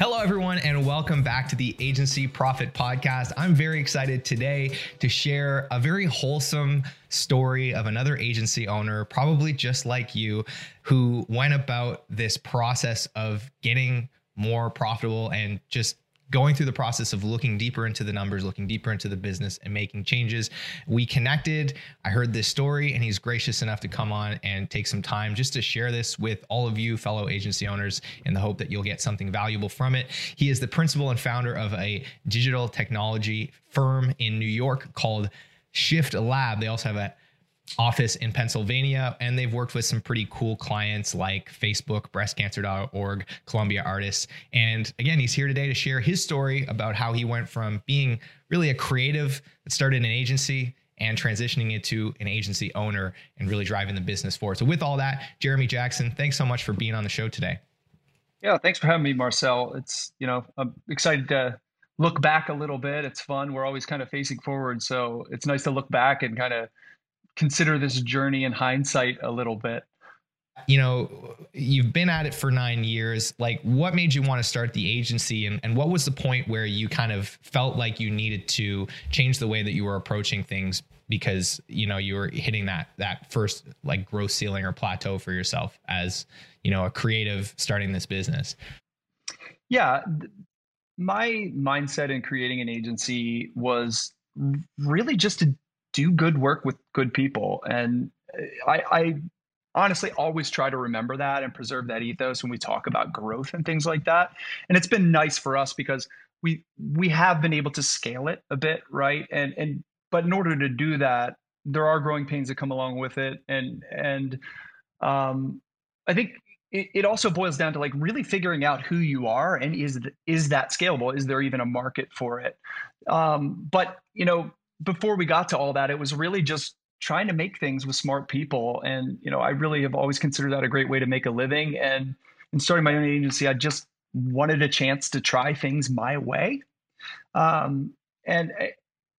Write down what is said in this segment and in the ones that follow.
Hello, everyone, and welcome back to the Agency Profit Podcast. I'm very excited today to share a very wholesome story of another agency owner, probably just like you, who went about this process of getting more profitable and just going through the process of looking deeper into the numbers, looking deeper into the business, and making changes. We connected. I heard this story, and he's gracious enough to come on and take some time just to share this with all of you, fellow agency owners, in the hope that you'll get something valuable from it. He is the principal and founder of a digital technology firm in New York called Shift Lab. They also have a office in Pennsylvania, and they've worked with some pretty cool clients like Facebook, breastcancer.org, Columbia Artists. And again, he's here today to share his story about how he went from being really a creative that started an agency and transitioning into an agency owner and really driving the business forward. So, with all that, Jeremy Jackson, thanks so much for being on the show today. Yeah, thanks for having me, Marcel. It's, you know, I'm excited to look back a little bit. It's fun. We're always kind of facing forward. So, it's nice to look back and kind of consider this journey in hindsight a little bit? You know you've been at it for nine years. Like what made you want to start the agency and, and what was the point where you kind of felt like you needed to change the way that you were approaching things because you know you were hitting that that first like growth ceiling or plateau for yourself as you know a creative starting this business? Yeah my mindset in creating an agency was really just to do good work with good people. And I, I honestly always try to remember that and preserve that ethos when we talk about growth and things like that. And it's been nice for us because we we have been able to scale it a bit, right? And and but in order to do that, there are growing pains that come along with it. And and um, I think it, it also boils down to like really figuring out who you are and is is that scalable? Is there even a market for it? Um, but you know, before we got to all that, it was really just trying to make things with smart people. And, you know, I really have always considered that a great way to make a living. And in starting my own agency, I just wanted a chance to try things my way. Um, and, eh,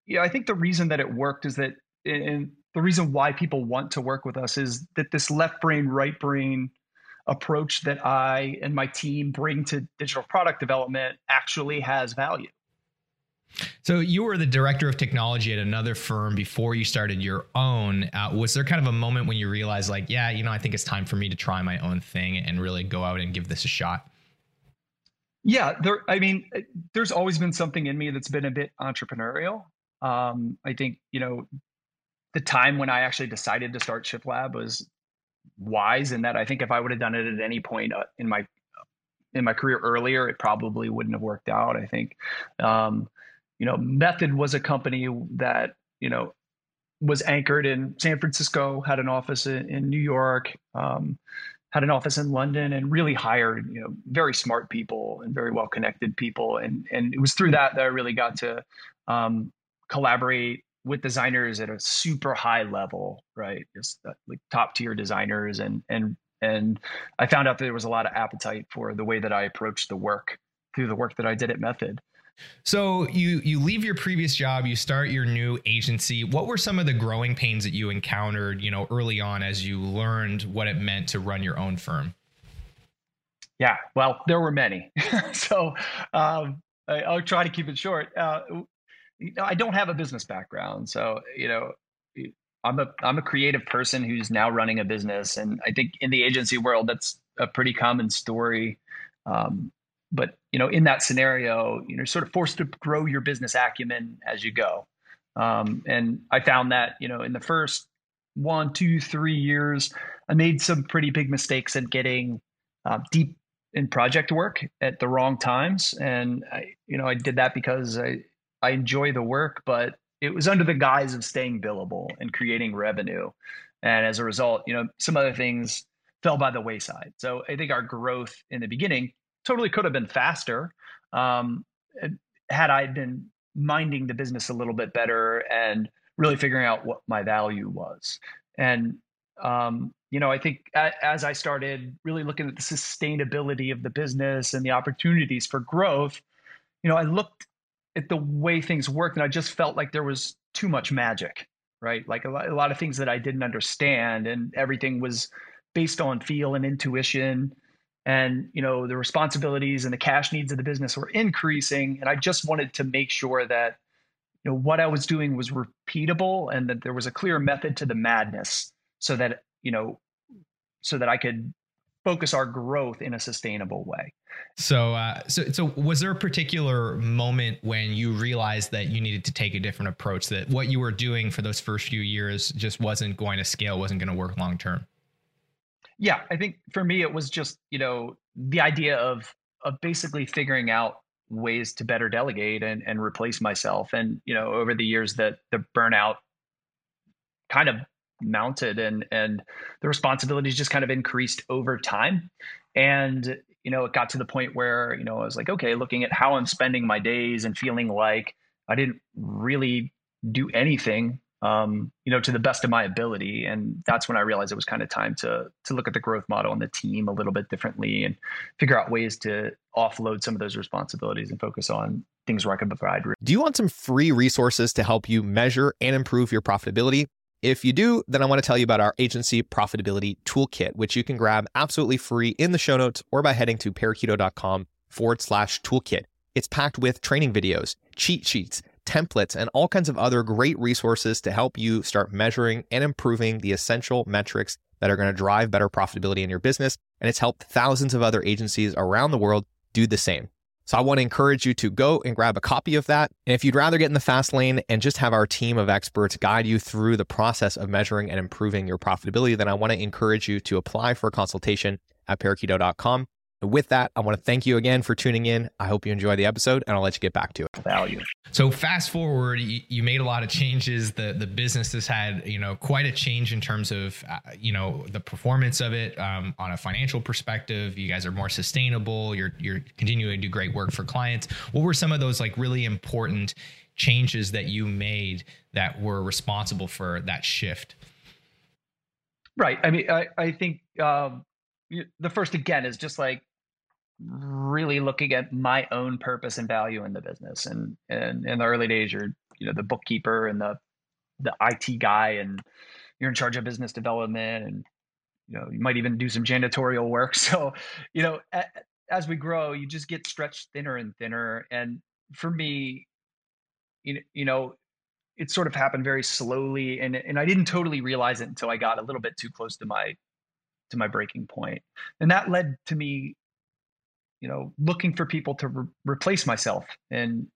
you know, I think the reason that it worked is that, and the reason why people want to work with us is that this left brain, right brain approach that I and my team bring to digital product development actually has value. So you were the director of technology at another firm before you started your own. Uh, was there kind of a moment when you realized, like, yeah, you know, I think it's time for me to try my own thing and really go out and give this a shot? Yeah, there. I mean, there's always been something in me that's been a bit entrepreneurial. Um, I think you know, the time when I actually decided to start Shift Lab was wise in that I think if I would have done it at any point uh, in my in my career earlier, it probably wouldn't have worked out. I think. Um, you know, Method was a company that, you know, was anchored in San Francisco, had an office in, in New York, um, had an office in London, and really hired, you know, very smart people and very well connected people. And and it was through that that I really got to um, collaborate with designers at a super high level, right? Just uh, like top tier designers, and and and I found out that there was a lot of appetite for the way that I approached the work through the work that I did at Method. So you you leave your previous job, you start your new agency. What were some of the growing pains that you encountered, you know, early on as you learned what it meant to run your own firm? Yeah, well, there were many. so um, I, will try to keep it short. Uh, I don't have a business background, so you know, I'm a I'm a creative person who's now running a business, and I think in the agency world, that's a pretty common story. Um, but you know in that scenario you know sort of forced to grow your business acumen as you go um, and i found that you know in the first one two three years i made some pretty big mistakes in getting uh, deep in project work at the wrong times and i you know i did that because i I enjoy the work, but it was under the guise of staying billable and creating revenue. And as a result, you know, some other things fell by the wayside. So I think our growth in the beginning totally could have been faster um, had I been minding the business a little bit better and really figuring out what my value was. And um, you know, I think as I started really looking at the sustainability of the business and the opportunities for growth, you know, I looked at the way things worked and I just felt like there was too much magic, right? Like a lot, a lot of things that I didn't understand and everything was based on feel and intuition and you know the responsibilities and the cash needs of the business were increasing and i just wanted to make sure that you know what i was doing was repeatable and that there was a clear method to the madness so that you know so that i could focus our growth in a sustainable way. So uh, so so was there a particular moment when you realized that you needed to take a different approach that what you were doing for those first few years just wasn't going to scale wasn't going to work long term yeah, I think for me it was just you know the idea of of basically figuring out ways to better delegate and and replace myself, and you know over the years that the burnout kind of mounted and and the responsibilities just kind of increased over time. And you know it got to the point where you know i was like okay looking at how i'm spending my days and feeling like i didn't really do anything um, you know, to the best of my ability. And that's when I realized it was kind of time to to look at the growth model and the team a little bit differently and figure out ways to offload some of those responsibilities and focus on things where I can provide. Do you want some free resources to help you measure and improve your profitability? If you do, then I want to tell you about our agency profitability toolkit, which you can grab absolutely free in the show notes or by heading to parakeeto.com forward slash toolkit. It's packed with training videos, cheat sheets, templates, and all kinds of other great resources to help you start measuring and improving the essential metrics that are going to drive better profitability in your business. And it's helped thousands of other agencies around the world do the same. So I want to encourage you to go and grab a copy of that. And if you'd rather get in the fast lane and just have our team of experts guide you through the process of measuring and improving your profitability, then I want to encourage you to apply for a consultation at parakeeto.com. With that, I want to thank you again for tuning in. I hope you enjoy the episode and I'll let you get back to it. Value. So fast forward, you, you made a lot of changes. The the business has had, you know, quite a change in terms of, uh, you know, the performance of it um, on a financial perspective. You guys are more sustainable. You're you're continuing to do great work for clients. What were some of those like really important changes that you made that were responsible for that shift? Right. I mean, I, I think um, the first again is just like really looking at my own purpose and value in the business. And, and in the early days, you're you know the bookkeeper and the the IT guy, and you're in charge of business development, and you know you might even do some janitorial work. So you know as we grow, you just get stretched thinner and thinner. And for me, you you know it sort of happened very slowly, and and I didn't totally realize it until I got a little bit too close to my to my breaking point, and that led to me you know looking for people to re- replace myself in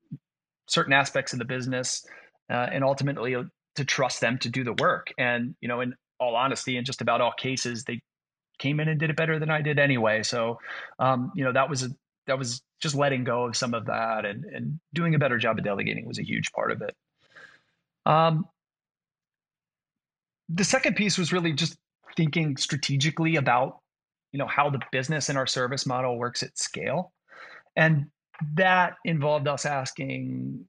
certain aspects of the business uh, and ultimately uh, to trust them to do the work. And you know in all honesty in just about all cases they came in and did it better than i did anyway. So um, you know that was a that was just letting go of some of that and and doing a better job of delegating was a huge part of it. Um, the second piece was really just thinking strategically about you know how the business and our service model works at scale. And that involved us asking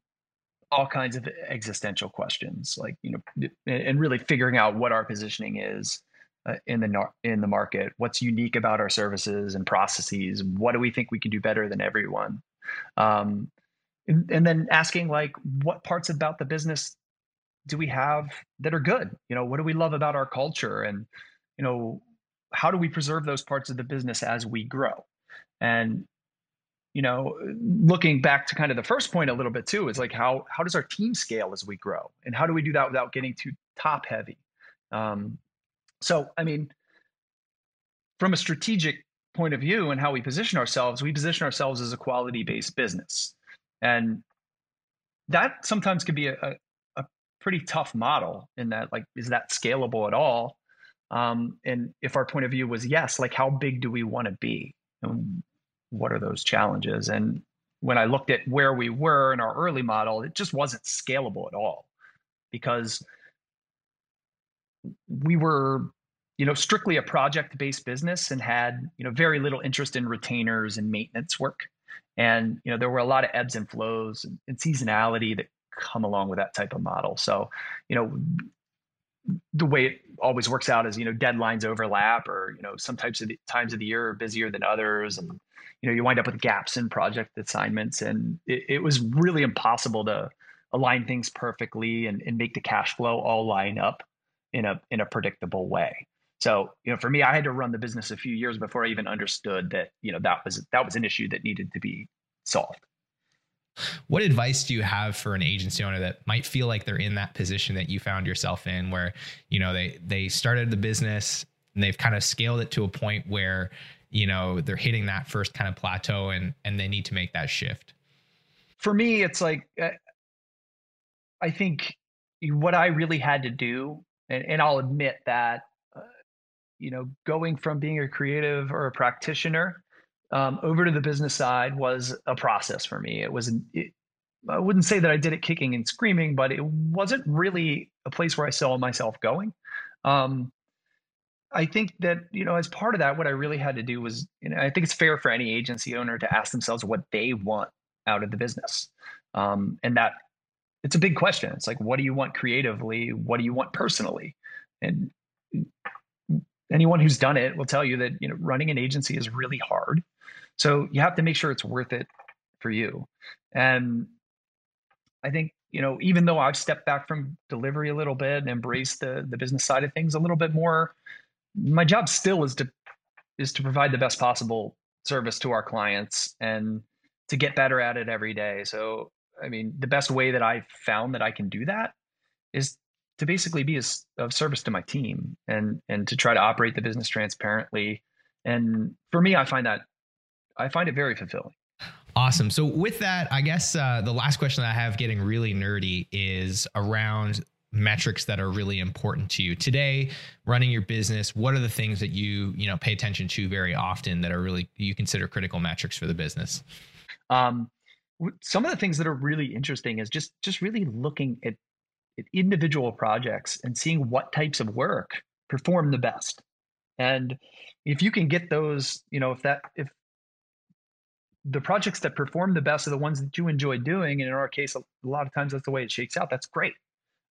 all kinds of existential questions like you know and really figuring out what our positioning is uh, in the in the market. What's unique about our services and processes? What do we think we can do better than everyone? Um, and, and then asking like what parts about the business do we have that are good? You know what do we love about our culture? And you know how do we preserve those parts of the business as we grow? And you know, looking back to kind of the first point a little bit too is like how how does our team scale as we grow, and how do we do that without getting too top heavy? Um, so, I mean, from a strategic point of view and how we position ourselves, we position ourselves as a quality based business, and that sometimes can be a, a, a pretty tough model. In that, like, is that scalable at all? Um, and if our point of view was yes, like how big do we want to be? And what are those challenges? And when I looked at where we were in our early model, it just wasn't scalable at all because we were you know strictly a project based business and had you know very little interest in retainers and maintenance work and you know there were a lot of ebbs and flows and, and seasonality that come along with that type of model so you know the way it always works out is you know deadlines overlap or you know some types of the, times of the year are busier than others and you know you wind up with gaps in project assignments and it, it was really impossible to align things perfectly and, and make the cash flow all line up in a in a predictable way. So you know for me i had to run the business a few years before i even understood that you know that was that was an issue that needed to be solved what advice do you have for an agency owner that might feel like they're in that position that you found yourself in where, you know, they they started the business and they've kind of scaled it to a point where, you know, they're hitting that first kind of plateau and and they need to make that shift? For me, it's like uh, I think what I really had to do, and, and I'll admit that, uh, you know, going from being a creative or a practitioner um, over to the business side was a process for me. It was, it, I wouldn't say that I did it kicking and screaming, but it wasn't really a place where I saw myself going. Um, I think that you know, as part of that, what I really had to do was, you know, I think it's fair for any agency owner to ask themselves what they want out of the business, um, and that it's a big question. It's like, what do you want creatively? What do you want personally? And anyone who's done it will tell you that you know running an agency is really hard so you have to make sure it's worth it for you and i think you know even though i've stepped back from delivery a little bit and embraced the the business side of things a little bit more my job still is to is to provide the best possible service to our clients and to get better at it every day so i mean the best way that i found that i can do that is to basically be a of service to my team and and to try to operate the business transparently. And for me, I find that I find it very fulfilling. Awesome. So with that, I guess uh, the last question that I have, getting really nerdy, is around metrics that are really important to you today running your business what are the things that you you know pay attention to very often that are really you consider critical metrics for the business um, some of the things that are really interesting is just just really looking at individual projects and seeing what types of work perform the best. And if you can get those, you know, if that if the projects that perform the best are the ones that you enjoy doing, and in our case, a lot of times that's the way it shakes out. That's great.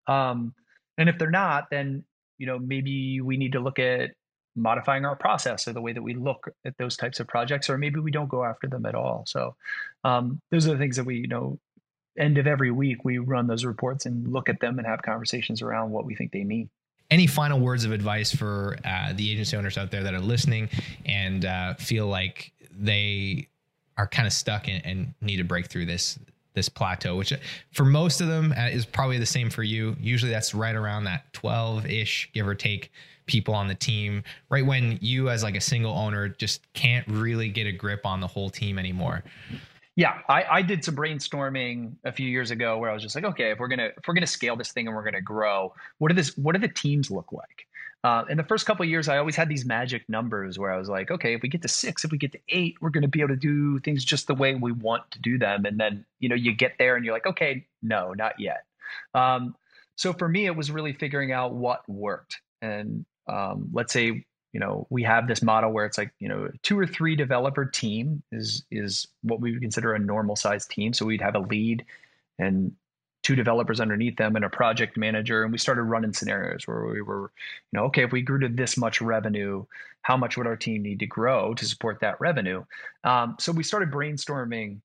Um, and if they're not, then you know maybe we need to look at modifying our process or the way that we look at those types of projects, or maybe we don't go after them at all. So um, those are the things that we you know end of every week, we run those reports and look at them and have conversations around what we think they mean. Any final words of advice for uh, the agency owners out there that are listening and uh, feel like they are kind of stuck and, and need to break through this this plateau, which for most of them uh, is probably the same for you. Usually that's right around that 12 ish, give or take people on the team, right when you as like a single owner just can't really get a grip on the whole team anymore yeah I, I did some brainstorming a few years ago where i was just like okay if we're gonna if we're gonna scale this thing and we're gonna grow what do this what do the teams look like uh, in the first couple years i always had these magic numbers where i was like okay if we get to six if we get to eight we're gonna be able to do things just the way we want to do them. And then you know you get there and you're like okay no not yet. Um, so for me it was really figuring out what worked. And um, let's say you know we have this model where it's like you know two or three developer team is is what we would consider a normal size team. So we'd have a lead and two developers underneath them and a project manager and we started running scenarios where we were you know okay if we grew to this much revenue how much would our team need to grow to support that revenue um, so we started brainstorming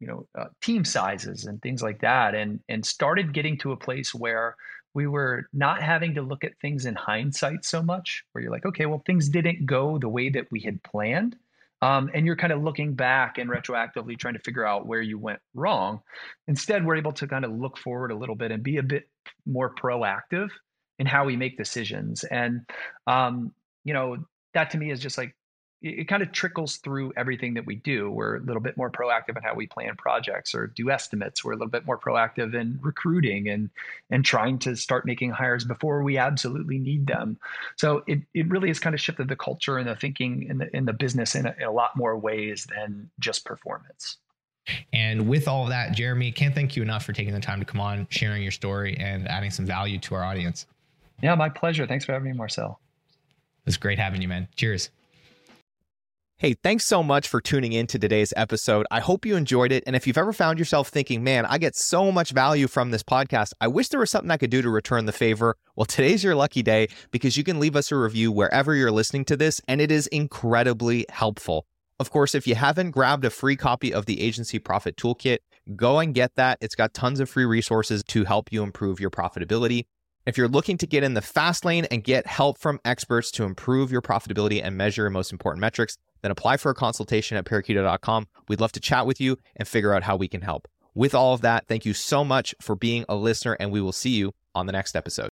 you know uh, team sizes and things like that and and started getting to a place where we were not having to look at things in hindsight so much, where you're like, okay, well, things didn't go the way that we had planned. Um, and you're kind of looking back and retroactively trying to figure out where you went wrong. Instead, we're able to kind of look forward a little bit and be a bit more proactive in how we make decisions. And, um, you know, that to me is just like it, kind of trickles through everything that we do. We're a little bit more proactive in how we plan projects or do estimates. We're a little bit more proactive in recruiting and and trying to start making hires before we absolutely need them. So it, it really has kind of shifted the culture and the thinking in the in the business in a, in a lot more ways than just performance. And with all of that, Jeremy, can't thank you enough for taking the time to come on, sharing your story, and adding some value to our audience. Yeah, my pleasure. Thanks for having me, Marcel. It's great having you, man. Cheers. Hey, thanks so much for tuning in to today's episode. I hope you enjoyed it. And if you've ever found yourself thinking, man, I get so much value from this podcast, I wish there was something I could do to return the favor. Well, today's your lucky day because you can leave us a review wherever you're listening to this, and it is incredibly helpful. Of course, if you haven't grabbed a free copy of the Agency Profit Toolkit, go and get that. It's got tons of free resources to help you improve your profitability. If you're looking to get in the fast lane and get help from experts to improve your profitability and measure your most important metrics, then apply for a consultation at parakeeto.com. We'd love to chat with you and figure out how we can help. With all of that, thank you so much for being a listener, and we will see you on the next episode.